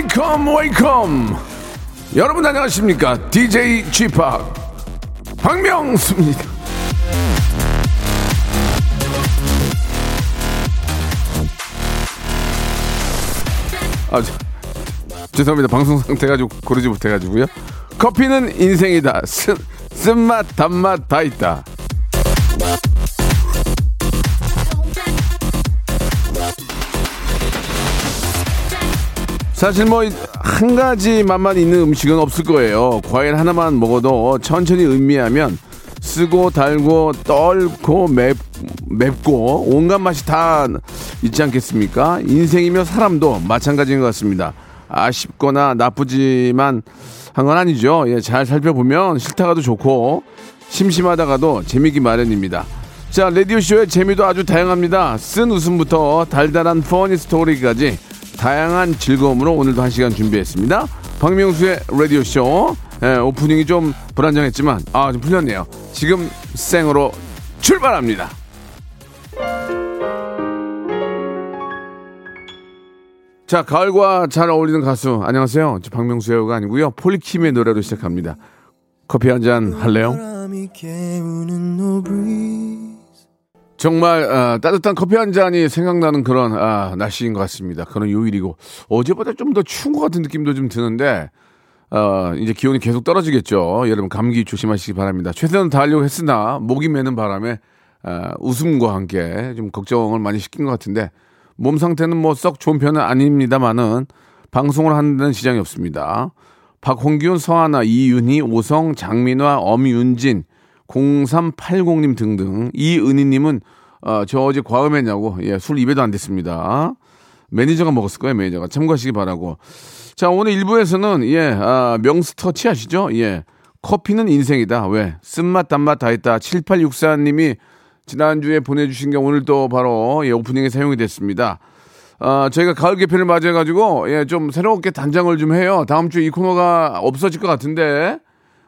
Welcome, welcome. 여러분 안녕하십니까? DJ Chip 박명수입니다. 아, 저, 죄송합니다. 방송 상태가 좀 고르지 못해가지고요. 커피는 인생이다. 쓴, 쓴맛, 단맛 다 있다. 사실 뭐 한 가지 맛만 있는 음식은 없을 거예요. 과일 하나만 먹어도 천천히 음미하면 쓰고 달고 떨고 맵, 맵고 온갖 맛이 다 있지 않겠습니까? 인생이며 사람도 마찬가지인 것 같습니다. 아쉽거나 나쁘지만 한 건 아니죠. 예, 잘 살펴보면 싫다가도 좋고 심심하다가도 재미기 마련입니다. 자, 라디오쇼의 재미도 아주 다양합니다. 쓴 웃음부터 달달한 퍼니 스토리까지 다양한 즐거움으로 오늘도 한 시간 준비했습니다. 박명수의 라디오쇼. 예, 오프닝이 좀 불안정했지만, 아, 좀 풀렸네요. 지금 생으로 출발합니다. 자, 가을과 잘 어울리는 가수. 안녕하세요. 저 박명수요가 아니고요. 폴리킴의 노래로 시작합니다. 커피 한 잔 할래요? 정말 아, 따뜻한 커피 한 잔이 생각나는 그런 아, 날씨인 것 같습니다. 그런 요일이고 어제보다 좀 더 추운 것 같은 느낌도 좀 드는데 어, 이제 기온이 계속 떨어지겠죠. 여러분 감기 조심하시기 바랍니다. 최선을 다하려고 했으나 목이 매는 바람에 아, 웃음과 함께 좀 걱정을 많이 시킨 것 같은데 몸 상태는 뭐 썩 좋은 편은 아닙니다만은 방송을 하는 지장이 없습니다. 박홍균, 서하나, 이윤희, 오성, 장민화, 엄윤진, 0380님 등등 이은희님은 어, 저 어제 과음했냐고 예, 술 입에도 안 댔습니다. 매니저가 먹었을 거예요, 매니저가. 참고하시기 바라고. 자, 오늘 1부에서는, 예, 아, 명수터치 아시죠? 예. 커피는 인생이다. 왜? 쓴맛, 단맛 다 있다. 7864님이 지난주에 보내주신 게 오늘 또 바로, 예, 오프닝에 사용이 됐습니다. 아, 저희가 가을 개편을 맞이해가지고, 예, 좀 새롭게 단장을 좀 해요. 다음 주에 이 코너가 없어질 것 같은데,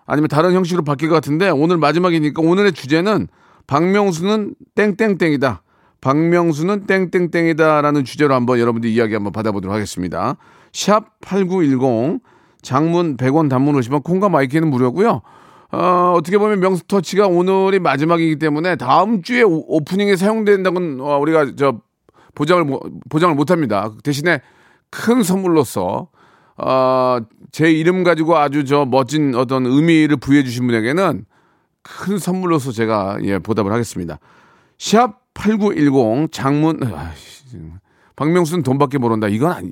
아니면 다른 형식으로 바뀔 것 같은데, 오늘 마지막이니까 오늘의 주제는 박명수는 땡땡땡이다. 박명수는 땡땡땡이다라는 주제로 한번 여러분들 이야기 한번 받아보도록 하겠습니다. 샵 8910 장문 100원 단문 오시면 콩과 마이케이는 무료고요. 어, 어떻게 보면 명수터치가 오늘이 마지막이기 때문에 다음 주에 오- 오프닝에 사용된다고는 어, 우리가 저 보장을 못- 보장을 못 합니다. 대신에 큰 선물로서 어, 제 이름 가지고 아주 저 멋진 어떤 의미를 부여해 주신 분에게는 큰 선물로서 제가 예, 보답을 하겠습니다. 샵 8910 장문 아이씨, 박명수는 돈밖에 모른다. 이건 아니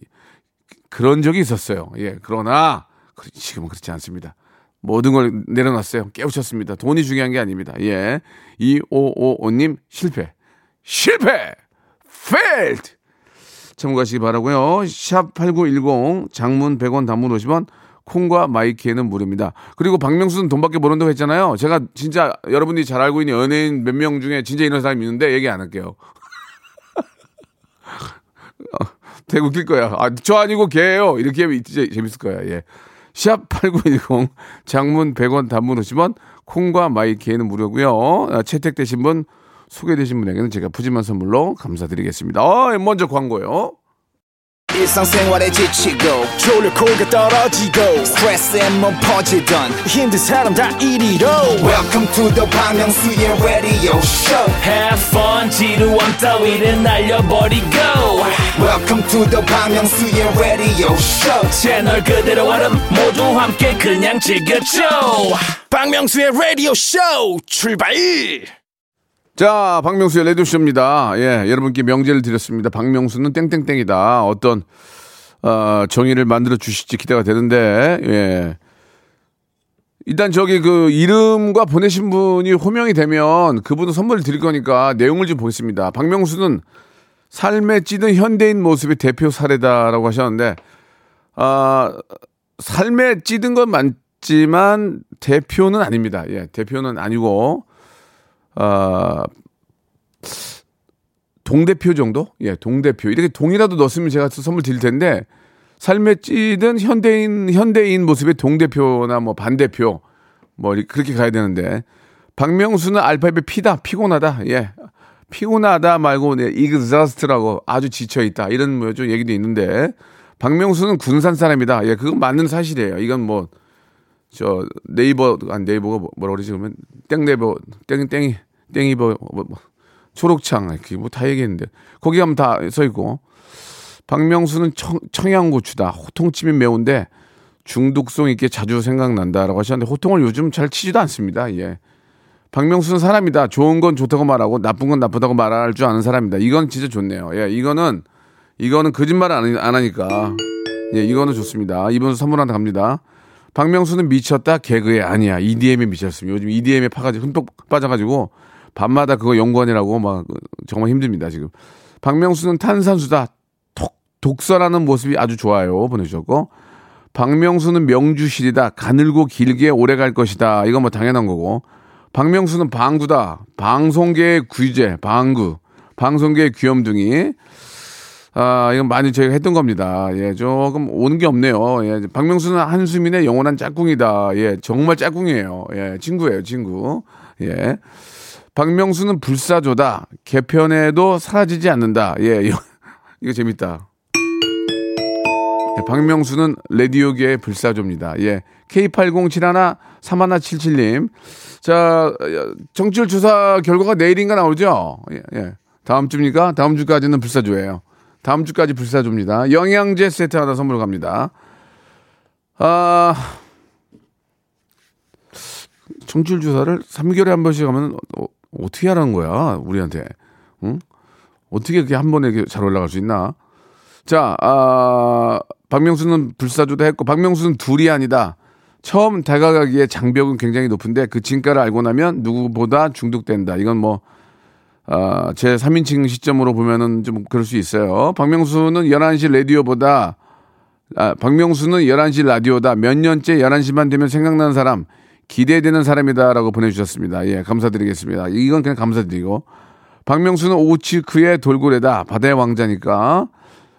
그런 적이 있었어요. 예. 그러나 그- 지금은 그렇지 않습니다. 모든 걸 내려놨어요. 깨우쳤습니다. 돈이 중요한 게 아닙니다. 예. 2555님 실패. 실패! failed! 참고하시기 바라고요. 샵 8910 장문 100원 단문 50원 콩과 마이키에는 무료입니다. 그리고 박명수는 돈밖에 모른다고 했잖아요. 제가 진짜 여러분들이 잘 알고 있는 연예인 몇 명 중에 진짜 이런 사람이 있는데 얘기 안 할게요. 어, 되게 웃길 거야. 아, 저 아니고 걔예요. 이렇게 하면 진짜 재밌을 거야. 예. 샵 8910 장문 100원 단문 50원 콩과 마이키에는 무료고요. 아, 채택되신 분 소개되신 분에게는 제가 푸짐한 선물로 감사드리겠습니다. 어, 먼저 광고요. 일상생활에 지치고, 졸려 코가 떨어지고, 스트레스에 몸 퍼지던, 힘든 사람 다 이리로. welcome to the Bang Myung-soo's radio show Have fun 지루함 따위를 날려버리고 welcome to the Bang Myung-soo's radio show 채널 그대로 얼음 모두 함께 그냥 즐겨줘 박명수의 라디오 쇼 출발! 자, 박명수의 라디오쇼입니다. 예, 여러분께 명제를 드렸습니다. 박명수는 땡땡땡이다. 어떤, 어, 정의를 만들어 주실지 기대가 되는데, 예. 일단 저기 그 이름과 보내신 분이 호명이 되면 그분은 선물을 드릴 거니까 내용을 좀 보겠습니다. 박명수는 삶에 찌든 현대인 모습의 대표 사례다라고 하셨는데, 아, 삶에 찌든 건 맞지만 대표는 아닙니다. 예, 대표는 아니고, 아, 동대표 정도? 예, 동대표. 이렇게 동이라도 넣었으면 제가 선물 드릴 텐데 삶의 찌든 현대인 현대인 모습의 동대표나 뭐 반대표 뭐 그렇게 가야 되는데 박명수는 알파벳 피다. 피곤하다. 예. 피곤하다 말고 네, exhaust라고 아주 지쳐 있다. 이런 뭐 좀 얘기도 있는데 박명수는 군산 사람이다. 예 그건 맞는 사실이에요. 이건 뭐 저 네이버 안 네이버가 뭐- 뭐라 그러지? 그러면 땡네이버 땡 땡이 땡이버 뭐, 뭐, 초록창 이렇게 뭐 다 얘기했는데 거기 가면 다 써 있고 박명수는 청, 청양고추다. 호통치면 매운데 중독성 있게 자주 생각난다라고 하셨는데 호통을 요즘 잘 치지도 않습니다. 예. 박명수는 사람이다. 좋은 건 좋다고 말하고 나쁜 건 나쁘다고 말할 줄 아는 사람이다. 이건 진짜 좋네요. 예, 이거는 이거는 거짓말 안, 안 하니까 예, 이거는 좋습니다. 이번 선물한테 갑니다. 박명수는 미쳤다 개그에 아니야 EDM에 미쳤습니다. 요즘 EDM에 파가지고 흠뻑 빠져가지고 밤마다 그거 연구원이라고 막 정말 힘듭니다 지금. 박명수는 탄산수다 톡 독설하는 모습이 아주 좋아요 보내주셨고 박명수는 명주실이다 가늘고 길게 오래 갈 것이다 이건 뭐 당연한 거고 박명수는 방구다 방송계의 귀재 방구 방송계의 귀염둥이 아, 이건 많이 저희가 했던 겁니다. 예, 조금 오는 게 없네요. 예, 박명수는 한수민의 영원한 짝꿍이다. 예, 정말 짝꿍이에요. 예, 친구예요, 친구. 예. 박명수는 불사조다. 개편에도 사라지지 않는다. 예, 이거, 이거 재밌다. 예, 박명수는 레디오계의 불사조입니다. 예. K8071-3177님. 자, 정치율 조사 결과가 내일인가 나오죠? 예, 예. 다음 주입니까? 다음 주까지는 불사조예요. 다음 주까지 불사조입니다. 영양제 세트 하나 선물 갑니다. 아, 청취율 조사를 3개월에 한 번씩 하면 어, 어떻게 하라는 거야, 우리한테. 응? 어떻게 이렇게 한 번에 잘 올라갈 수 있나? 자, 아, 박명수는 불사조도 했고, 박명수는 둘이 아니다. 처음 다가가기에 장벽은 굉장히 높은데 그 진가를 알고 나면 누구보다 중독된다. 이건 뭐, 아, 제 3인칭 시점으로 보면은 좀 그럴 수 있어요. 박명수는 11시 라디오보다, 아, 박명수는 11시 라디오다. 몇 년째 11시만 되면 생각나는 사람, 기대되는 사람이다라고 보내주셨습니다. 예, 감사드리겠습니다. 이건 그냥 감사드리고. 박명수는 오치크의 돌고래다. 바다의 왕자니까.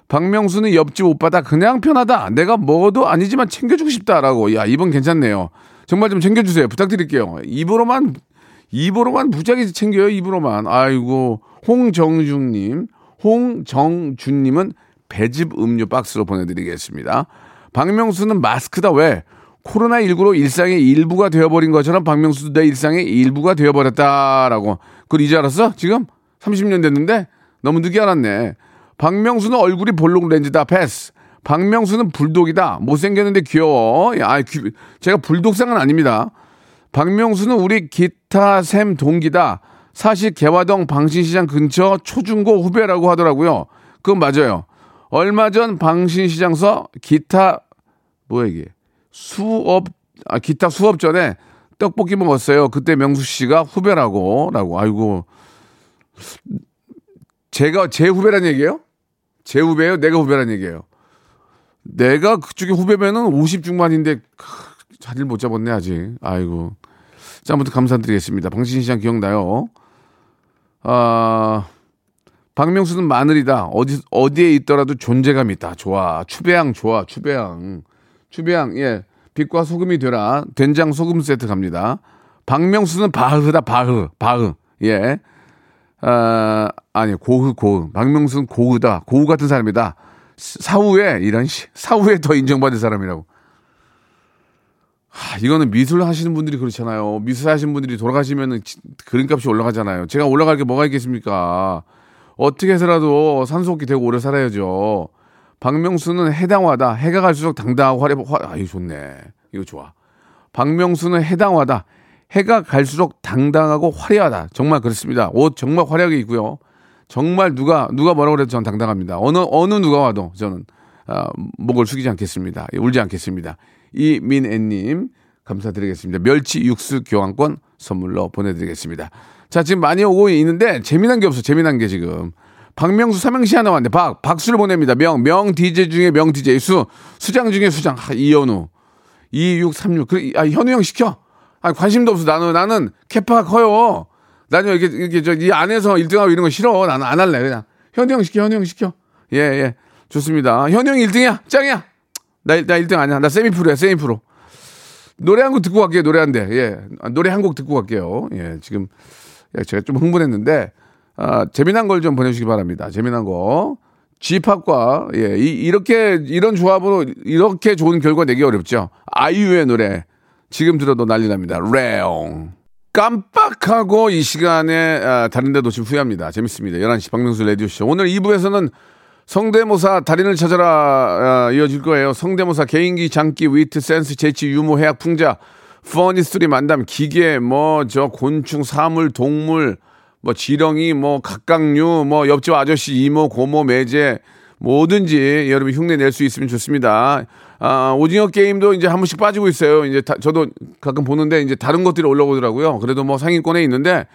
박명수는 옆집 오빠다. 그냥 편하다. 내가 먹어도 아니지만 챙겨주고 싶다라고. 야, 이번 괜찮네요. 정말 좀 챙겨주세요. 부탁드릴게요. 입으로만, 입으로만 무지하게 챙겨요. 입으로만. 아이고. 홍정중님. 홍정준님은 배즙 음료 박스로 보내드리겠습니다. 박명수는 마스크다. 왜? 코로나19로 일상의 일부가 되어버린 것처럼 박명수도 내 일상의 일부가 되어버렸다라고. 그걸 이제 알았어? 지금? 30년 됐는데? 너무 늦게 알았네. 박명수는 얼굴이 볼록 렌즈다. 패스. 박명수는 불독이다. 못생겼는데 귀여워. 야, 아, 귀- 제가 불독상은 아닙니다. 박명수는 우리 기타 샘 동기다. 사실 개화동 방신시장 근처 초중고 후배라고 하더라고요. 그건 맞아요. 얼마 전 방신시장서 기타 뭐야 이게 수업 아 기타 수업 전에 떡볶이 먹었어요. 그때 명수 씨가 후배라고라고. 아이고 제가 제 후배란 얘기예요? 제 후배예요? 내가 후배란 얘기예요? 내가 그쪽에 후배면은 50 중반인데 크, 자리를 못 잡았네 아직. 아이고. 자, 아무튼 감사드리겠습니다. 방신 시장 기억나요? 아, 박명수는 마늘이다. 어디, 어디에 있더라도 존재감 있다. 좋아. 추배양 좋아. 추배양. 추배양, 예. 빛과 소금이 되라. 된장 소금 세트 갑니다. 박명수는 바흐다. 바흐. 바흐. 예. 아, 아니, 고흐, 고흐. 박명수는 고흐다. 고흐 같은 사람이다. 사후에, 이런, 씨. 사후에 더 인정받을 사람이라고. 하, 이거는 미술 하시는 분들이 그렇잖아요. 미술 하시는 분들이 돌아가시면은 지- 그림값이 올라가잖아요. 제가 올라갈 게 뭐가 있겠습니까? 어떻게 해서라도 산소호흡기 되고 오래 살아야죠. 박명수는 해당화다. 해가 갈수록 당당하고 화려, 화, 아, 이거 좋네. 이거 좋아. 박명수는 해당화다. 해가 갈수록 당당하고 화려하다. 정말 그렇습니다. 옷 정말 화려하게 입고요. 정말 누가 누가 뭐라고 그래도 저는 당당합니다. 어느 어느 누가 와도 저는 아, 목을 숙이지 않겠습니다. 예, 울지 않겠습니다. 이민애님 감사드리겠습니다. 멸치 육수 교환권 선물로 보내드리겠습니다. 자 지금 많이 오고 있는데 재미난 게 없어. 재미난 게 지금 박명수 삼행시 하나 왔는데 박 박수를 보냅니다. 명명 DJ 중에 명 DJ 수 수장 중에 수장 하, 이현우 2636그 아, 현우 형 시켜. 아 관심도 없어 나는 나는 캐파가 커요. 나는 이렇게, 이렇게, 저, 이 안에서 1등하고 이런 거 싫어. 나는 안 할래. 그냥. 현우 형 시켜, 현우 형 시켜. 예, 예. 좋습니다. 현우 형 1등이야. 짱이야. 나, 나 1등 아니야. 나 세미 프로야, 세미 프로. 노래 한 곡 듣고 갈게요, 노래 한 대. 예. 아, 노래 한 곡 듣고 갈게요. 예. 지금, 예, 제가 좀 흥분했는데, 아, 재미난 걸 좀 보내주시기 바랍니다. 재미난 거. G팝과, 예, 이, 이렇게, 이런 조합으로 이렇게 좋은 결과 내기 어렵죠. 아이유의 노래. 지금 들어도 난리 납니다. 레옹. 깜빡하고 이 시간에 아, 다른 데 놓치면 후회합니다. 재밌습니다. 11시 박명수 레디오쇼. 오늘 2부에서는 성대모사 달인을 찾아라 아, 이어질 거예요. 성대모사 개인기, 장기, 위트, 센스, 재치, 유머, 해학, 풍자, funny story 만담, 기계, 뭐 저 곤충, 사물, 동물, 뭐 지렁이, 뭐 갑각류, 뭐 옆집 아저씨, 이모, 고모, 매제 뭐든지 여러분 흉내 낼 수 있으면 좋습니다. 아, 오징어 게임도 이제 한 번씩 빠지고 있어요. 이제 다- 저도 가끔 보는데 이제 다른 것들이 올라오더라고요. 그래도 뭐 상위권에 있는데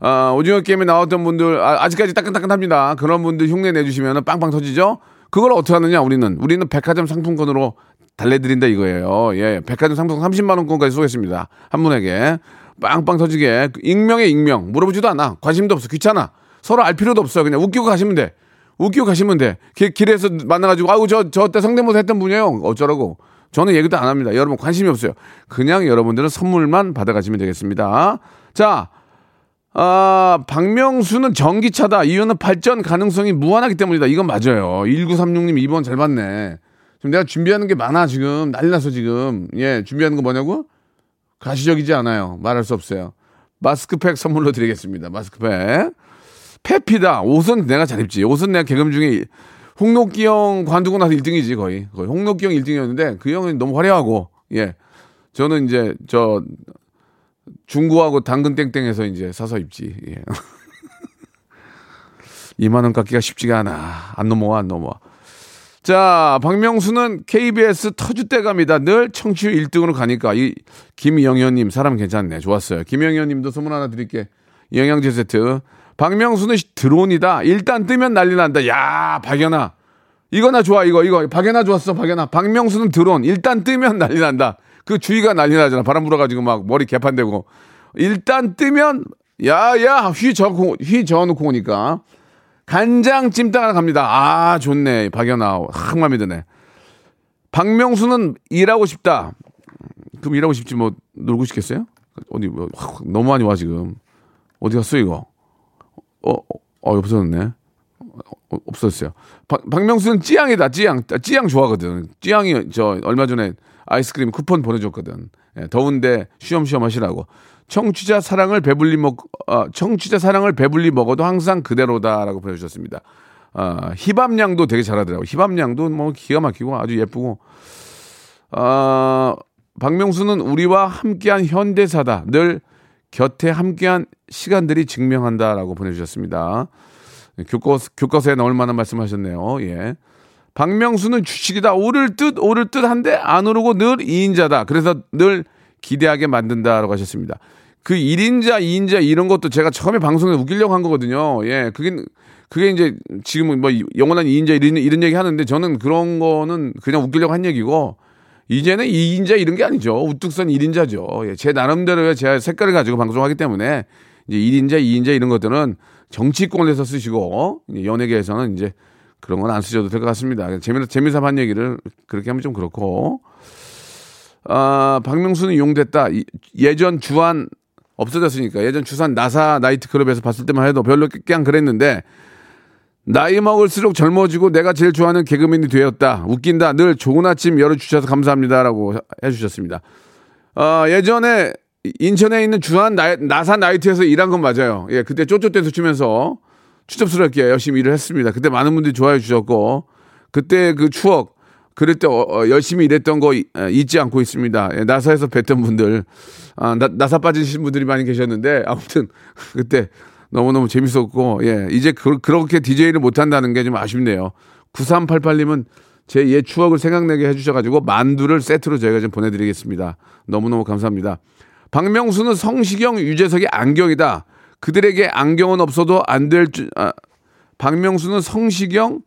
아, 오징어 게임에 나왔던 분들 아직까지 따끈따끈합니다. 그런 분들 흉내 내주시면 빵빵 터지죠. 그걸 어떻게 하느냐 우리는 우리는 백화점 상품권으로 달래드린다 이거예요. 예, 백화점 상품 30만 원권까지 쏘겠습니다. 한 분에게 빵빵 터지게 익명의 익명 물어보지도 않아 관심도 없어 귀찮아 서로 알 필요도 없어 그냥 웃기고 가시면 돼. 웃기고 가시면 돼. 길, 길에서 만나가지고, 아우, 저, 저 때 성대모사 했던 분이에요. 어쩌라고. 저는 얘기도 안 합니다. 여러분 관심이 없어요. 그냥 여러분들은 선물만 받아가시면 되겠습니다. 자, 아, 박명수는 전기차다. 이유는 발전 가능성이 무한하기 때문이다. 이건 맞아요. 1936님 2번 잘 봤네. 지금 내가 준비하는 게 많아, 지금. 난리 났어, 지금. 예, 준비하는 거 뭐냐고? 가시적이지 않아요. 말할 수 없어요. 마스크팩 선물로 드리겠습니다. 마스크팩. 페피다. 옷은 내가 잘 입지. 옷은 내가 개그맨 중에 홍록기 형 관두고 나서 1등이지 거의. 거의 홍록기 형 1등이었는데 그 형은 너무 화려하고 예. 저는 이제 저 중구하고 당근 땡땡해서 이제 사서 입지. 예. 2만 원 깎기가 쉽지가 않아. 안 넘어와 안 넘어와. 자, 박명수는 KBS 터줏대 갑니다. 늘 청취율 1등으로 가니까 이 김영현님 사람 괜찮네. 좋았어요. 김영현님도 선물 하나 드릴게. 영양제 세트. 박명수는 드론이다. 일단 뜨면 난리 난다. 야, 박연아. 이거 나 좋아. 이거 이거 박연아 좋았어. 박연아. 박명수는 드론. 일단 뜨면 난리 난다. 그 주위가 난리 나잖아. 바람 불어가지고 막 머리 개판되고. 일단 뜨면 야야 휘 저고 휘 저어놓고 오니까 간장 찜닭 하나 갑니다. 아 좋네. 박연아. 확 마음에 드네. 박명수는 일하고 싶다. 그럼 일하고 싶지 뭐 놀고 싶겠어요? 어디 뭐 확, 너무 많이 와 지금. 어디 갔어 이거? 어, 어, 어 없어졌네. 어, 없었어요. 박, 박명수는 찌양이다. 찌양. 찌양 좋아하거든. 찌양이 저 얼마 전에 아이스크림 쿠폰 보내줬거든. 예, 더운데 쉬엄쉬엄 하시라고. 청취자 사랑을 배불리 먹, 어, 청취자 사랑을 배불리 먹어도 항상 그대로다라고 보내주셨습니다. 아, 희밤양도 되게 잘하더라고. 희밤양도 뭐 기가 막히고 아주 예쁘고. 아, 박명수는 우리와 함께한 현대사다. 늘 곁에 함께한 시간들이 증명한다라고 보내주셨습니다. 교과, 교과서에 나올 만한 말씀하셨네요. 예. 박명수는 주식이다. 오를 듯, 오를 듯 한데 안 오르고 늘 2인자다. 그래서 늘 기대하게 만든다라고 하셨습니다. 그 1인자, 2인자 이런 것도 제가 처음에 방송에 웃기려고 한 거거든요. 예. 그게, 그게 이제 지금은 뭐 영원한 2인자 이런, 이런 얘기 하는데 저는 그런 거는 그냥 웃기려고 한 얘기고 이제는 2인자 이런 게 아니죠. 우뚝선 1인자죠. 예, 제 나름대로의 제 색깔을 가지고 방송하기 때문에 이제 1인자, 2인자 이런 것들은 정치권에서 쓰시고 이제 연예계에서는 이제 그런 건 안 쓰셔도 될 것 같습니다. 재미, 재미삼 한 얘기를 그렇게 하면 좀 그렇고. 아, 박명수는 이용됐다. 이- 예전 주한 없어졌으니까 예전 주산 나사 나이트클럽에서 봤을 때만 해도 별로 그냥 그랬는데 나이 먹을수록 젊어지고 내가 제일 좋아하는 개그맨이 되었다. 웃긴다. 늘 좋은 아침 열어주셔서 감사합니다라고 해주셨습니다. 어, 예전에 인천에 있는 주한 나, 나사 나이트에서 일한 건 맞아요. 예, 그때 쪼쪼댄스 추면서 추접스럽게 열심히 일을 했습니다. 그때 많은 분들이 좋아해 주셨고 그때 그 추억 그럴 때 어, 어, 열심히 일했던 거 잊지 않고 있습니다. 예, 나사에서 뵀던 분들 아, 나, 나사 빠지신 분들이 많이 계셨는데 아무튼 그때 너무너무 재밌었고 예 이제 그, 그렇게 DJ를 못한다는 게 좀 아쉽네요. 9388님은 제 옛 추억을 생각나게 해주셔가지고 만두를 세트로 저희가 좀 보내드리겠습니다. 너무너무 감사합니다. 박명수는 성시경, 유재석의 안경이다. 그들에게 안경은 없어도 안 될 줄. 아, 박명수는 성시경,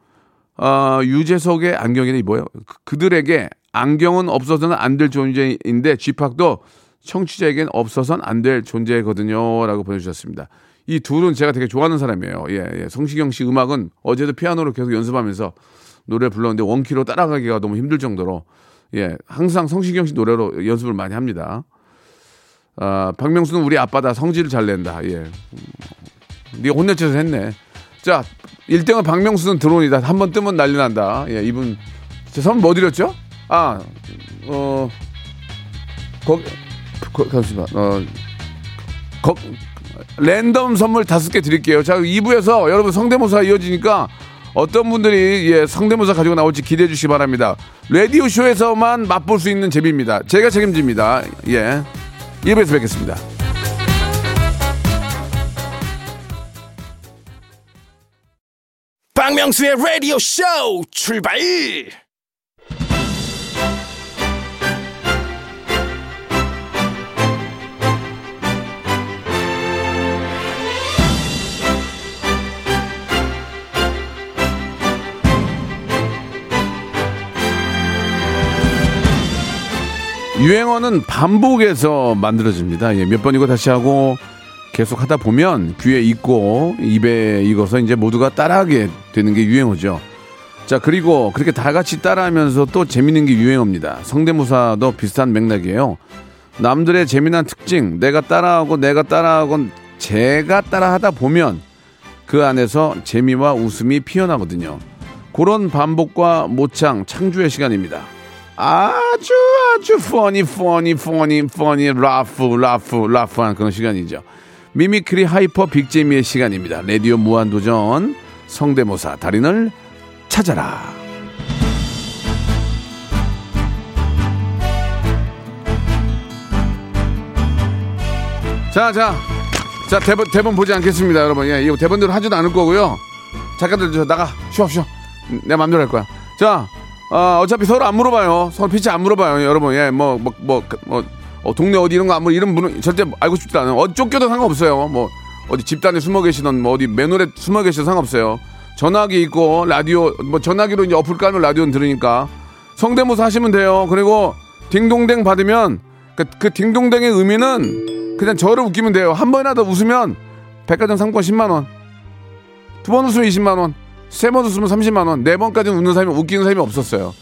어, 유재석의 안경이네 뭐예요? 그- 그들에게 안경은 없어서는 안 될 존재인데 쥐팍도 청취자에겐 없어서는 안 될 존재거든요라고 보내주셨습니다. 이 둘은 제가 되게 좋아하는 사람이에요. 예, 예. 성시경 씨 음악은 어제도 피아노로 계속 연습하면서 노래 불렀는데 원키로 따라가기가 너무 힘들 정도로 예, 항상 성시경 씨 노래로 연습을 많이 합니다. 아, 박명수는 우리 아빠다. 성질을 잘 낸다. 예. 음, 네가 혼내쳐서 했네. 자, 1등은 박명수는 드론이다. 한 번 뜨면 난리 난다. 예, 이분 제 선물 뭐 드렸죠? 아, 어, 거기, 거, 잠시만, 어, 거, 랜덤 선물 다섯 개 드릴게요. 자, 2부에서 여러분 성대모사 이어지니까 어떤 분들이 예, 성대모사 가지고 나올지 기대해 주시기 바랍니다. 라디오 쇼에서만 맛볼 수 있는 재미입니다. 제가 책임집니다. 예. 2부에서 뵙겠습니다. 박명수의 라디오 쇼 출발 유행어는 반복해서 만들어집니다. 예, 몇 번이고 다시 하고 계속 하다 보면 귀에 익고 입에 익어서 이제 모두가 따라하게 되는 게 유행어죠. 자, 그리고 그렇게 다 같이 따라하면서 또 재밌는 게 유행어입니다. 성대모사도 비슷한 맥락이에요. 남들의 재미난 특징, 내가 따라하고 내가 따라하고 제가 따라하다 보면 그 안에서 재미와 웃음이 피어나거든요. 그런 반복과 모창, 창조의 시간입니다. 아주 아주 funny funny funny funny laugh laugh laugh한 그런 시간이죠. mimicry hyper big재미의 시간입니다. 라디오 무한도전 성대모사 달인을 찾아라. 자, 자, 자 대본 대본 보지 않겠습니다, 여러분. 예, 이거 대본대로 하지도 않을 거고요. 작가들 저 나가 쉬어 쉬어. 내 맘대로 할 거야. 자, 어, 어차피 서로 안 물어봐요. 서로 피치 안 물어봐요, 여러분. 예, 뭐, 뭐, 뭐, 뭐 어, 동네 어디 이런 거안 물어 이런 분은 절대 알고 싶지도 않아요. 어디 쫓겨도 상관없어요. 뭐 어디 집단에 숨어 계시던 뭐 어디 맨홀에 숨어 계셔도 상관없어요. 전화기 있고 라디오 뭐 전화기로 이제 어플 깔면 라디오는 들으니까 성대모사 하시면 돼요. 그리고 딩동댕 받으면 그, 그 딩동댕의 의미는 그냥 저를 웃기면 돼요. 한 번이라도 웃으면 백화점 상권 10만 원. 두 번 웃으면 20만 원. 세 번 웃으면 30만 원. 네 번까지는 웃는 사람이 웃기는 사람이 없었어요.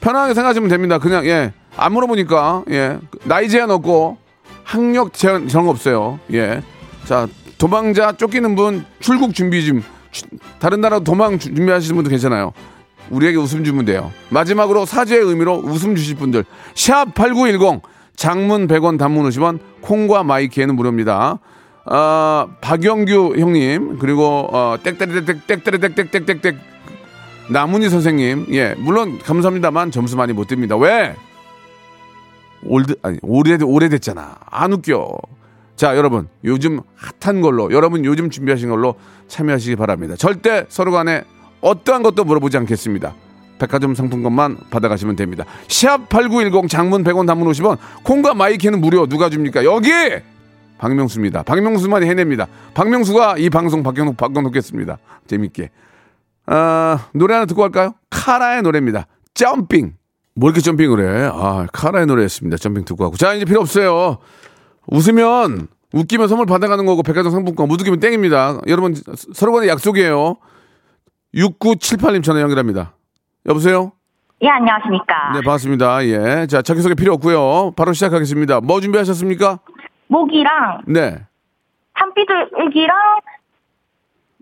편하게 생각하시면 됩니다. 그냥 예. 안 물어보니까 예. 나이 제한 없고 학력 제한 저런 거 없어요. 예. 자, 도망자 쫓기는 분 출국 준비 좀 추- 다른 나라 도망 주- 준비하시는 분도 괜찮아요. 우리에게 웃음 주면 돼요. 마지막으로 사죄의 의미로 웃음 주실 분들 샵 8910 장문 100원 단문 50원 콩과 마이케이는 무료입니다. 아, 박영규 형님 그리고 어 땡땡땡땡 땡땡땡땡땡땡 나문희 선생님 예 물론 감사합니다만 점수 많이 못 듭니다. 왜? old 아니 오래 오래됐잖아. 안 웃겨. 자, 여러분 요즘 핫한 걸로 여러분 요즘 준비하신 걸로 참여하시기 바랍니다. 절대 서로 간에 어떠한 것도 물어보지 않겠습니다. 백화점 상품권만 받아가시면 됩니다. 샵 8910 장문 100원 단문 50원 콩과 마이케이는 무료 누가 줍니까? 여기 박명수입니다. 박명수만이 해냅니다. 박명수가 이 방송 바꿔놓, 바꿔놓겠습니다. 재밌게. 아, 노래 하나 듣고 갈까요? 카라의 노래입니다. Jumping. 뭐 이렇게 jumping을 해? 아, 카라의 노래였습니다. Jumping 듣고 가고. 자, 이제 필요 없어요. 웃으면, 웃기면 선물 받아가는 거고, 백화점 상품권, 못 웃기면 땡입니다. 여러분, 서로 간의 약속이에요. 6978님 전화 연결합니다. 여보세요? 예, 안녕하십니까. 네, 반갑습니다. 예. 자, 자기소개 필요 없고요. 바로 시작하겠습니다. 뭐 준비하셨습니까? 모기랑 네. 산비둘기랑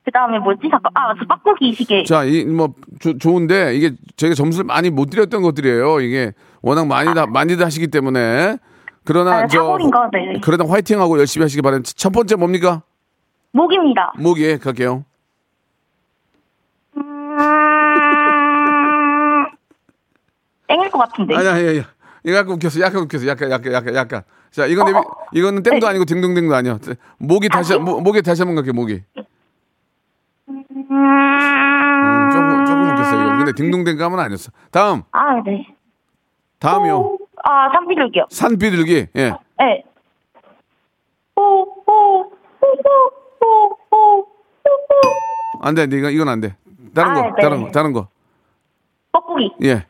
그 다음에 뭐지? 잠깐. 아, 저 빡고기 시계. 자, 이뭐 좋은데 이게 제가 점수를 많이 못 드렸던 것들이에요. 이게 워낙 많이 다 많이들 하시기 때문에 그러나 아, 저 거, 네. 그러다 화이팅하고 열심히 하시기 바랍니다. 첫 번째 뭡니까? 모기입니다. 목이 갈게요. 음... 땡일 것 같은데. 아니야, 아니야, 아니야. 이거 약간 웃겼어. 약간 웃겼어. 약간, 약간, 약간, 약간. 자, 이건 내, 이거는 땡도 네. 아니고 딩동댕도 아니야. 목이 다시, 모, 목이 다시 한번 갈게, 목이. 음, 음... 조금, 조금 웃겼어. 이거. 근데 딩동댕 까면 아니었어. 다음, 아, 네. 다음이요. 아, 산비둘기요. 산비둘기. 예. 네. 오, 오. 안 돼. 이건, 이건 안 돼. 다른 아, 거, 네. 다른 거, 다른 거. 뻐꾸기. 예.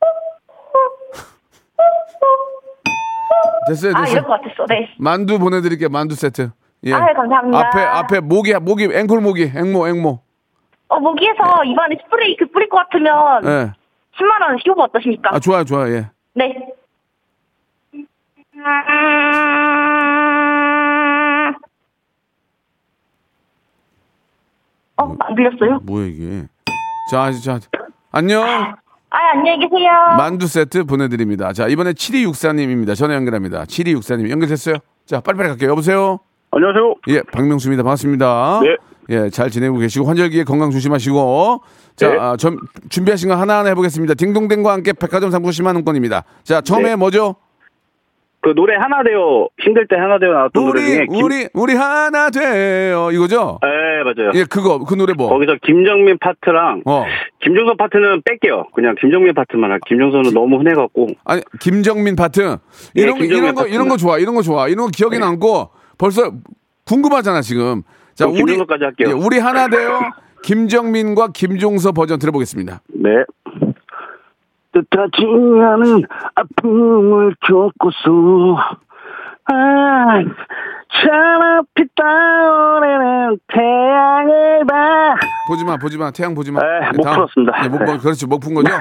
됐어요, 아, 됐어요. 이럴 것 같았어. 네. 만두 보내드릴게요. 만두 세트. 예. 아유, 감사합니다. 앞에 앞에 모기 모기 앵콜 모기 앵모 앵모. 어, 모기에서 이번에 스프레이 그 뿌릴 것 같으면 예. 10만 원 씌우고 어떠십니까? 아 좋아요 좋아요 예. 네. 어, 안 들렸어요? 뭐야 이게. 자, 자, 안녕. 아, 안녕히 계세요. 만두 세트 보내드립니다. 자, 이번에 7264님입니다. 전화 연결합니다. 7264님 연결됐어요? 자, 빨리빨리 갈게요. 여보세요? 안녕하세요. 예, 박명수입니다. 반갑습니다. 네. 예, 잘 지내고 계시고, 환절기에 건강 조심하시고. 자, 네. 아, 점, 준비하신 거 하나하나 해보겠습니다. 딩동댕과 함께 백화점 상품 10만 원권입니다. 자, 처음에 네. 뭐죠? 그 노래 하나 되어 힘들 때 하나 되어 나왔던 노래 우리, 중에 김... 우리, 우리 하나 돼요. 이거죠? 네 맞아요. 예, 그거, 그 노래 뭐? 거기서 김정민 파트랑 어. 김종서 파트는 뺄게요. 그냥 김정민 파트만 할게요. 김종서는 너무 흔해갖고 아니 김정민 파트 예, 이런 거 김정민 이런 거 이런 거 파트는. 좋아 이런 거 좋아 이런 거 기억에 네. 남고 벌써 궁금하잖아 지금 자 그럼 김종서까지 할게요. 예, 우리 하나 돼요 김정민과 김종서 버전 들어보겠습니다 네. 뜻하지 않은 아픔을 겪고서 아, 차라피 떠오르는 태양을 봐 보지 마 보지 마 태양 보지 마 네, 예, 못 다음. 풀었습니다. 예, 못, 네. 그렇지 못 푼 거죠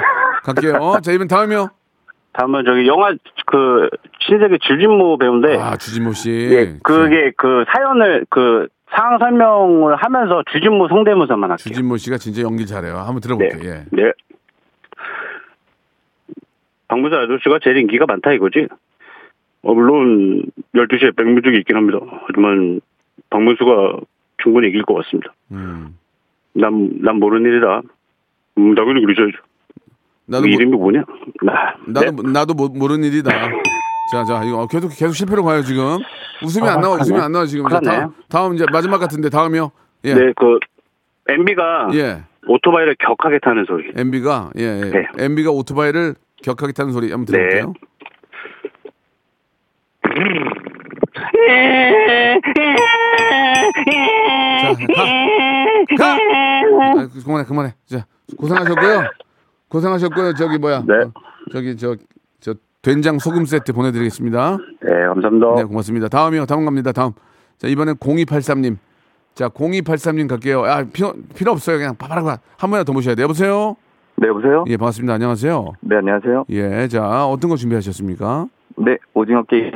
갈게요 자 이번 다음이요 다음은 저기 영화 그 신세계 주진모 배우인데 아 주진모 씨 예, 그게 그 사연을 그 상황 설명을 하면서 주진모 성대모사만 할게요. 주진모 씨가 진짜 연기 잘해요 한번 들어볼게요 예. 네. 박무사 아저씨가 제일 인기가 많다 이거지. 어, 물론 12시에 백뮤직이 있긴 합니다. 하지만 박문수가 충분히 이길 것 같습니다. 음. 난, 난 모르는 일이다. 음, 당연히 그러셔야죠. 나도 그 모, 이름이 뭐냐? 아, 나도 네. 나도 모, 모르는 일이다 자 자 이거 계속 계속 실패로 가요 지금 웃음이 안 나와 웃음이 안 나와 지금 자, 다음, 다음 이제 마지막 같은데 다음이요 예. 네, 그 MB가 예. 오토바이를 격하게 타는 소리. MB가 예, 예. 네. MB가 오토바이를 격하게 타는 소리 한번 네. 들어볼게요. 자, 가. 가. 아, 그만해, 그만해. 자, 고생하셨고요. 고생하셨고요. 저기 뭐야? 네. 어, 저기 저 저 된장 소금 세트 보내드리겠습니다. 네, 감사합니다. 네, 고맙습니다. 다음이요. 다음 갑니다. 다음. 자, 이번엔 0283님. 자, 0283님 갈게요. 아, 필요, 필요 없어요. 그냥 바바라바 한 번이나 더 모셔야 돼요. 여보세요? 네, 여보세요? 예, 반갑습니다. 안녕하세요. 네, 안녕하세요. 예, 자, 어떤 거 준비하셨습니까? 네, 오징어 게임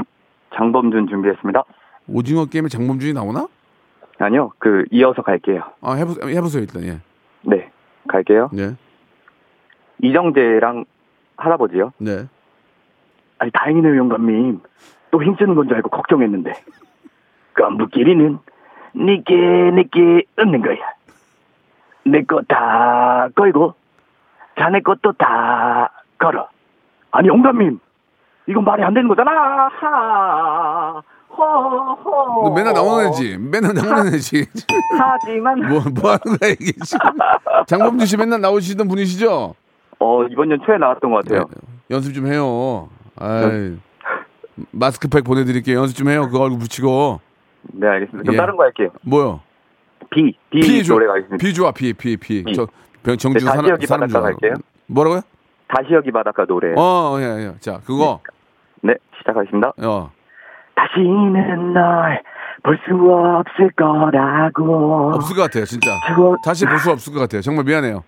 장범준 준비했습니다. 오징어 게임에 장범준이 나오나? 아니요, 그, 이어서 갈게요. 아, 해보, 해보세요, 일단, 예. 네, 갈게요. 네. 이정재랑 할아버지요. 네. 아니, 다행이네요, 영감님. 또 힘쓰는 건 줄 알고 걱정했는데. 깐부끼리는 니께, 니께 없는 거야. 내 거 다 걸고, 자네 것도 다 걸어. 아니, 영감님. 이건 말이 안 되는 거잖아. 하, 허. 맨날 나오는 애지. 맨날 나오는 애지. 하지만 뭐, 뭐 하는 거야, 이게 지금. 장범준 씨 맨날 나오시던 분이시죠? 어 이번 연 초에 나왔던 것 같아요. 예, 연습 좀 해요. 아이. 마스크팩 보내드릴게요. 연습 좀 해요. 그거 얼굴 붙이고. 네 알겠습니다. 그럼 예. 다른 거 할게요. 뭐요? 비, 비, 비. 노래 가겠습니다. 비 좋아, 비, 비, 비. 비. 저, 병- 정주 네, 다시 여기 사람 바닷가. 갈게요. 뭐라고요? 다시 여기 바닷가 노래. 어, 예, 예. 자, 그거. 네 시작하겠습니다. 어. 다시는 널 볼 수 없을 거라고. 없을 것 같아요, 진짜. 다시 볼 수 없을 것 같아요. 정말 미안해요.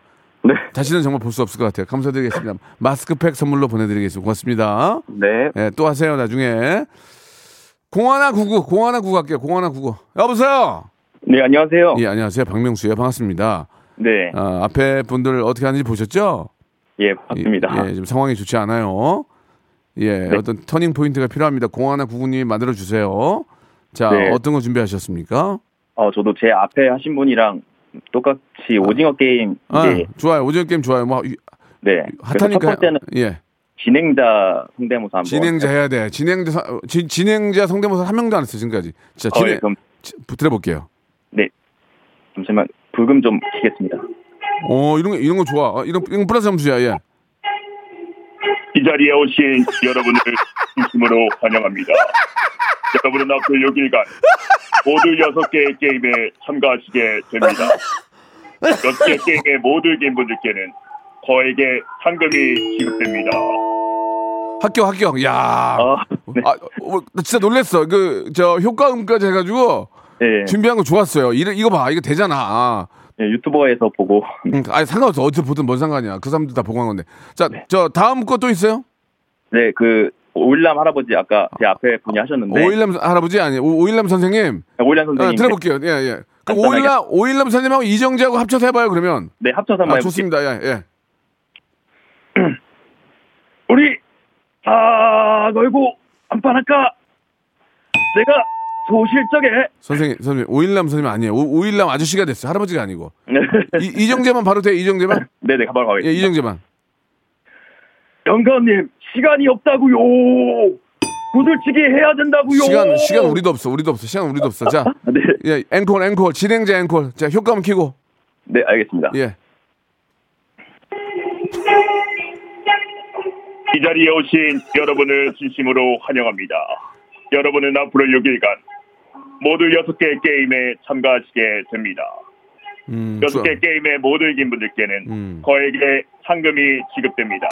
네, 다시는 정말 볼 수 없을 것 같아요. 감사드리겠습니다. 마스크팩 선물로 보내드리겠습니다. 고맙습니다. 네. 예, 또 하세요, 나중에. 공하나 구구, 공하나 구구 할게요. 공하나 구구. 여보세요? 네, 안녕하세요. 예, 안녕하세요. 박명수예요. 반갑습니다. 네, 아, 앞에 분들 어떻게 하는지 보셨죠? 예, 맞습니다. 예, 지금 상황이 좋지 않아요. 예, 네. 어떤 turning point가 필요합니다. 공하나 구구님이 만들어 주세요. 자, 네. 어떤 거 준비하셨습니까? 어, 저도 제 앞에 하신 분이랑 똑같이 오징어 게임 아, 이제 좋아요. 오징어 게임 좋아요. 뭐 이- 네. 핫하니까. 번째는 예. 진행자 성대모사 한번. 진행자 해야 돼. 진행자 사- 지- 진행자 성대모사 한 명도 안 했어 지금까지. 자, 어, 예, 진행 그럼 지- 들어볼게요. 네. 잠시만 불금 좀 키겠습니다. 어, 이런 거 이런 거 좋아. 어, 이런 이런 플러스 점수야. 예. 이 자리에 오신 여러분을 진심으로 환영합니다. 여러분은 앞으로 6일간 모두 6개의 게임에 참가하시게 됩니다. 6개 게임에 모두 이긴 분들께는 거액의 상금이 지급됩니다. 합격 합격. 야. 아, 네. 아, 어, 나 진짜 놀랬어. 그 저 효과음까지 해가지고 예, 준비한 거 좋았어요. 이거, 이거 봐. 이거 되잖아. 예, 유튜버에서 보고 응, 아니, 상관없어. 어디서 보든 뭔 상관이야. 그 사람들 다 보고 한 건데. 자, 네. 저 다음 거 또 있어요? 네, 그 오일남 할아버지 아까 제 앞에 분이 하셨는데 오일남 할아버지 아니 오- 오일남 선생님. 오일남 아, 선생님 들어볼게요. 예, 예. 그럼 오일남, 오일남 선생님하고 이정재하고 합쳐서 해 봐요, 그러면. 네 합쳐서 한번 아, 해볼게요. 좋습니다. 예, 예. 우리 아 놀고 한판 할까? 내가 소실적에 선생님, 선생님, 오일남 선생님 아니에요. 오, 오일남 아저씨가 됐어요. 할아버지가 아니고. 네, 이, 이정재만 바로 돼, 이정재만? 네네 가방 예, 가겠습니다. 이정재만. 영감님 시간이 없다고요. 구슬치기 해야 된다고요. 시간, 시간 우리도 없어, 우리도 없어, 시간 우리도 없어. 자, 네, 예, 앵콜, 앵콜, 진행자 앵콜. 자, 효과음 키고. 네 알겠습니다. 예. 이 자리에 오신 여러분을 진심으로 환영합니다. 여러분은 앞으로 6일간 모두 6개 게임에 참가하시게 됩니다. 음, 여섯 개 좋아. 게임에 못 이긴 분들께는 음. 거액의 상금이 지급됩니다.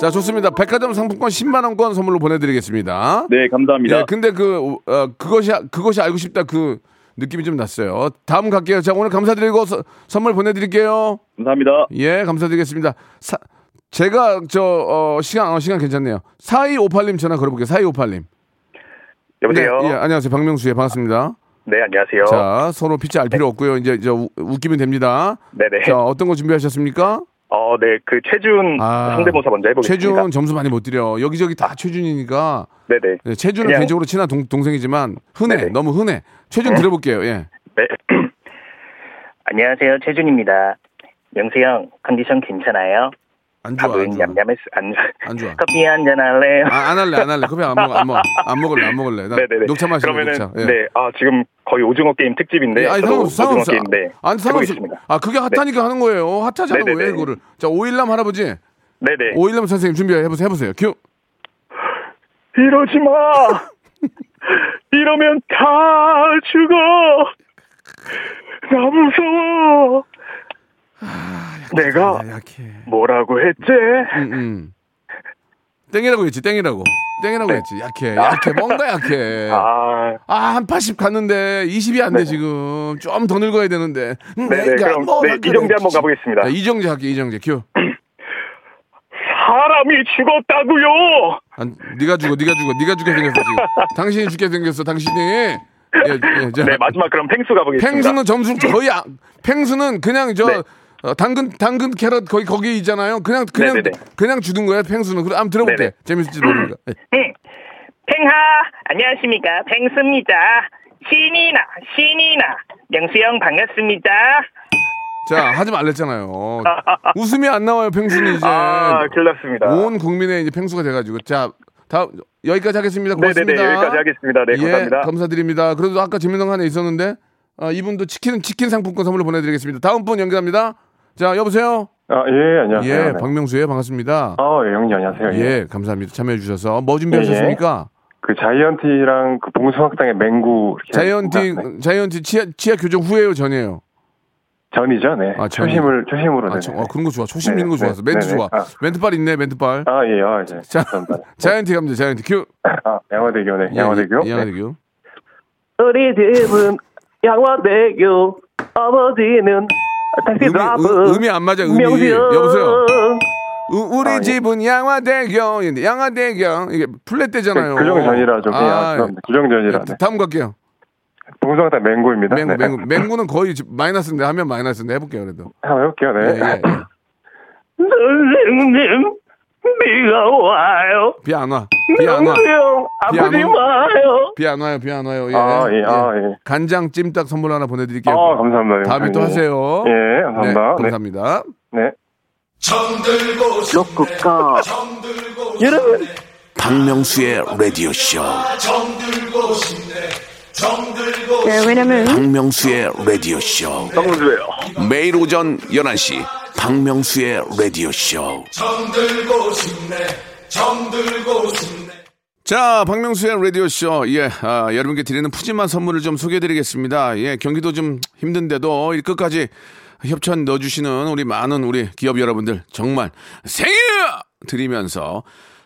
자, 좋습니다. 백화점 상품권 10만 원권 선물로 보내드리겠습니다. 네 감사합니다. 예, 근데 그, 어, 그것이, 그것이 알고 싶다 그 느낌이 좀 났어요. 다음 갈게요. 자, 오늘 감사드리고 서- 선물 보내드릴게요. 감사합니다. 예, 감사드리겠습니다. 사, 제가 저, 어, 시간, 어, 시간 괜찮네요. 4258님 전화 걸어볼게요. 4258님. 여보세요. 네, 예, 안녕하세요. 박명수 예, 반갑습니다. 네, 안녕하세요. 자, 서로 피치 알 필요 없고요. 이제 저 우- 웃기면 됩니다. 네네. 자, 어떤 거 준비하셨습니까? 어, 네, 그 최준 아, 상대모사 먼저 해보겠습니다. 최준 점수 많이 못 드려. 여기저기 다 최준이니까. 네네. 네, 최준은 그냥- 개인적으로 친한 동, 동생이지만 흔해. 네네. 너무 흔해. 최준 들어볼게요. 예. 네. 안녕하세요, 최준입니다. 명수 형, 컨디션 괜찮아요? 안 좋아. 밥은 안 좋아. 냠냠했어. 안, 안 좋아. 커피 한 잔 할래요? 아, 안 할래, 안 할래. 커피 안 먹어, 안 먹어. 안 먹을래, 안 먹을래. 나 네네네. 녹차 마실래, 그러면은 녹차. 예. 네, 아 지금 거의 오징어 게임 특집인데. 예, 아니, 저도 상관없어, 오징어 상관없어. 게임인데 아니, 상관없어. 아, 그게 핫하니까 하는 거예요. 핫하잖아, 네네네. 왜 그거를. 자, 오일남 할아버지. 네네. 오일남 선생님 준비해보세요. 해보세요. 큐. 이러지 마. 이러면 다 죽어. 나 무서워. 내가 아. 뭐라고 했지? 음, 음. 땡이라고 했지, 땡이라고. 땡이라고 했지. 약해, 아. 약해. 뭔가 약해. 아, 아, 한 80 갔는데 20이 안 돼, 지금. 좀 더 늙어야 되는데. 음, 네네. 내가 그럼 뭐라 네, 이정재 한번. 가보겠습니다. 자, 이정재 할게, 이정재. 큐. 사람이 죽었다고요. 안, 네가 죽어, 네가 죽어, 네가 죽게 생겼어, 지금. 당신이 죽게 생겼어, 당신이. 예, 예, 자. 네, 마지막 그럼 펭수 가보겠습니다. 펭수는 점수 거의, 안- 펭수는 그냥 저, 네. 어, 당근, 당근 캐럿 거의 거기 있잖아요. 그냥, 그냥, 네네네. 그냥 주는 거야, 펭수는. 그럼 한번 들어볼게. 네네. 재밌을지 모르니까. 예. 응. 팽하, 안녕하십니까. 팽수입니다. 신이나, 신이나. 명수형 반갑습니다. 자, 하지 말랬잖아요. 웃음이 안 나와요, 펭수는 이제. 아, 큰일 났습니다. 온 국민의 이제 펭수가 돼가지고. 자, 다음, 여기까지 하겠습니다. 고맙습니다. 네네네, 여기까지 하겠습니다. 네, 예, 감사합니다. 감사드립니다. 그래도 아까 재밌는 거 하나 있었는데, 아, 이분도 치킨, 치킨 상품권 선물로 보내드리겠습니다. 다음 분 연결합니다. 자, 여보세요? 아, 예, 안녕하세요. 예, 네. 박명수예, 반갑습니다. 아, 예, 형님 안녕하세요. 예, 감사합니다. 참여해 주셔서. 뭐 준비하셨습니까? 그 자이언티랑 그 봉숭아학당의 맹구 이렇게 자이언티, 했습니다. 네. 자이언티 치아, 치아 교정 후에요, 전이에요? 전이죠, 네. 아, 전이. 초심을 초심으로. 아, 네. 저- 어, 그런 거 좋아. 초심 네, 있는 거 네, 좋았어. 멘트 네, 네. 좋아. 아. 멘트빨 있네, 멘트빨. 아, 예, 아, 예. 자. 자이언티 갑니다, 자이언티. 큐. 아, 양화대교, 네. 예, 양화대교. 예, 양화대교. 우리 집은 양화대교 아버지는 택시 음이, 음, 음이 안 맞아, 음이. 명수형. 여보세요? 우- 우리 아, 예. 집은 양화대교. 인데 양화대교. 이게 플랫 되잖아요. 그, 규정 전이라 좀. 예, 아, 아, 죄송합니다. 규정 전이라. 예, 네. 다음 갈게요. 봉숭아학당 맹구입니다. 맹구, 네. 맹구. 맹구는 거의 지- 마이너스인데, 하면 마이너스인데 해볼게요, 그래도. 한번 해볼게요, 네. 예, 예, 예. 선생님 비가 와요 비 안 와. 비 안 와. 아프지 와. 마요 비 안 와요, 비 안 와요. 예. 아, 예, 아, 예. 간장 찜닭 선물 하나 보내드릴게요. 아, 감사합니다. 다음에 또 예. 하세요. 예, 감사합니다. 네, 네. 감사합니다. 네. 로쿠카 여러분 박명수의 라디오 쇼. 네, 왜냐면 박명수의 라디오 쇼. 매일 오전 11시 박명수의 라디오 쇼. 자, 박명수의 라디오쇼. 예, 아, 여러분께 드리는 푸짐한 선물을 좀 소개해 드리겠습니다. 예, 경기도 좀 힘든데도 이 끝까지 협찬 넣어주시는 우리 많은 우리 기업 여러분들 정말 생일 드리면서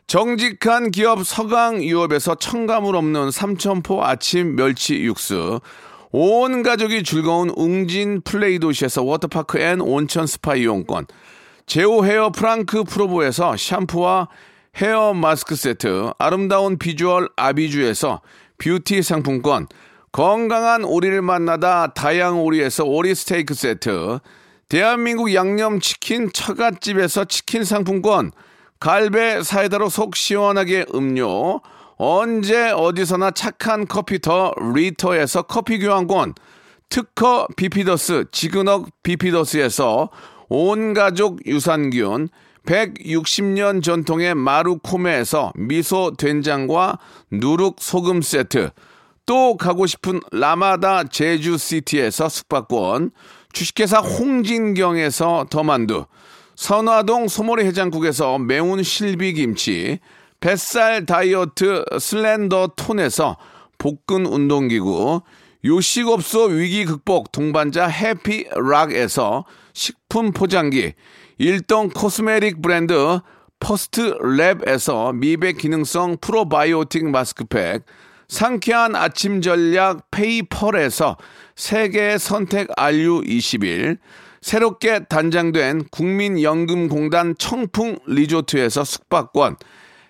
정직한 기업 서강유업에서 첨가물 없는 삼천포 아침 멸치 육수, 온 가족이 즐거운 웅진 플레이 도시에서 워터파크 and 온천 스파 이용권, 제오 헤어 프랑크 프로보에서 샴푸와 헤어 마스크 세트, 아름다운 비주얼 아비주에서 뷰티 상품권, 건강한 오리를 만나다 다향 오리에서 오리 스테이크 세트, 대한민국 양념치킨 처갓집에서 치킨 상품권, 갈배 사이다로 속 시원하게 음료, 언제 어디서나 착한 커피 더 리터에서 커피 교환권, 특허 비피더스 지그넉 비피더스에서 온 가족 유산균, 160년 전통의 마루코메에서 미소 된장과 누룩 소금 세트, 또 가고 싶은 라마다 제주시티에서 숙박권, 주식회사 홍진경에서 더만두, 선화동 소머리 해장국에서 매운 실비김치, 뱃살 다이어트 슬렌더 톤에서 복근 운동기구, 요식업소 위기 극복 동반자 해피락에서 식품 포장기, 일동 cosmetic 브랜드 퍼스트 랩에서 미백 기능성 프로바이오틱 마스크팩, 상쾌한 아침 전략 페이펄에서 세계 선택 RU21, 새롭게 단장된 국민연금공단 청풍 리조트에서 숙박권,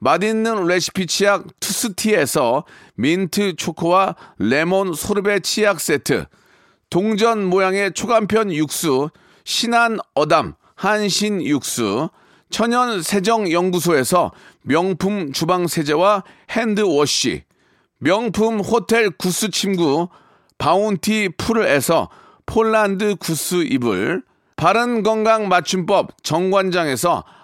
맛있는 레시피 치약 투스티에서 민트 초코와 레몬 소르베 치약 세트, 동전 모양의 초간편 육수 신한 어담 한신 육수, 천연 세정 연구소에서 명품 주방 세제와 핸드워시, 명품 호텔 구스 침구 바운티 풀에서 폴란드 구스 이불, 바른 건강 맞춤법 정관장에서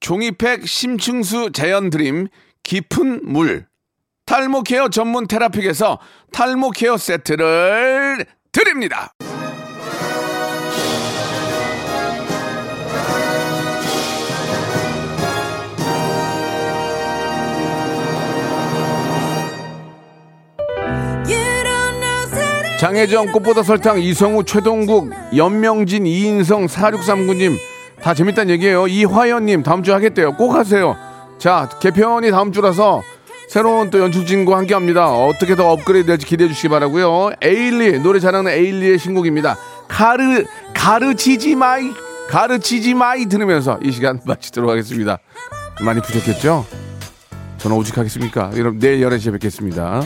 종이팩 심층수 자연 드림, 깊은 물, 탈모 care 전문 테라픽에서 탈모 care 세트를 드립니다. 장혜정 꽃보다 설탕 이성우 최동국 연명진 이인성 4639님 다 재밌다는 얘기예요. 이화연님 다음 주 하겠대요. 꼭 하세요. 자 개편이 다음 주라서 새로운 또 연출진과 함께 합니다. 어떻게 더 업그레이드 될지 기대해 주시기 바라고요. 에일리 노래 잘하는 에일리의 신곡입니다. 가르 가르치지 마이 가르치지 마이 들으면서 이 시간 마치도록 하겠습니다. 많이 부족했죠? 저는 오죽하겠습니까? 여러분 내일 11시에 뵙겠습니다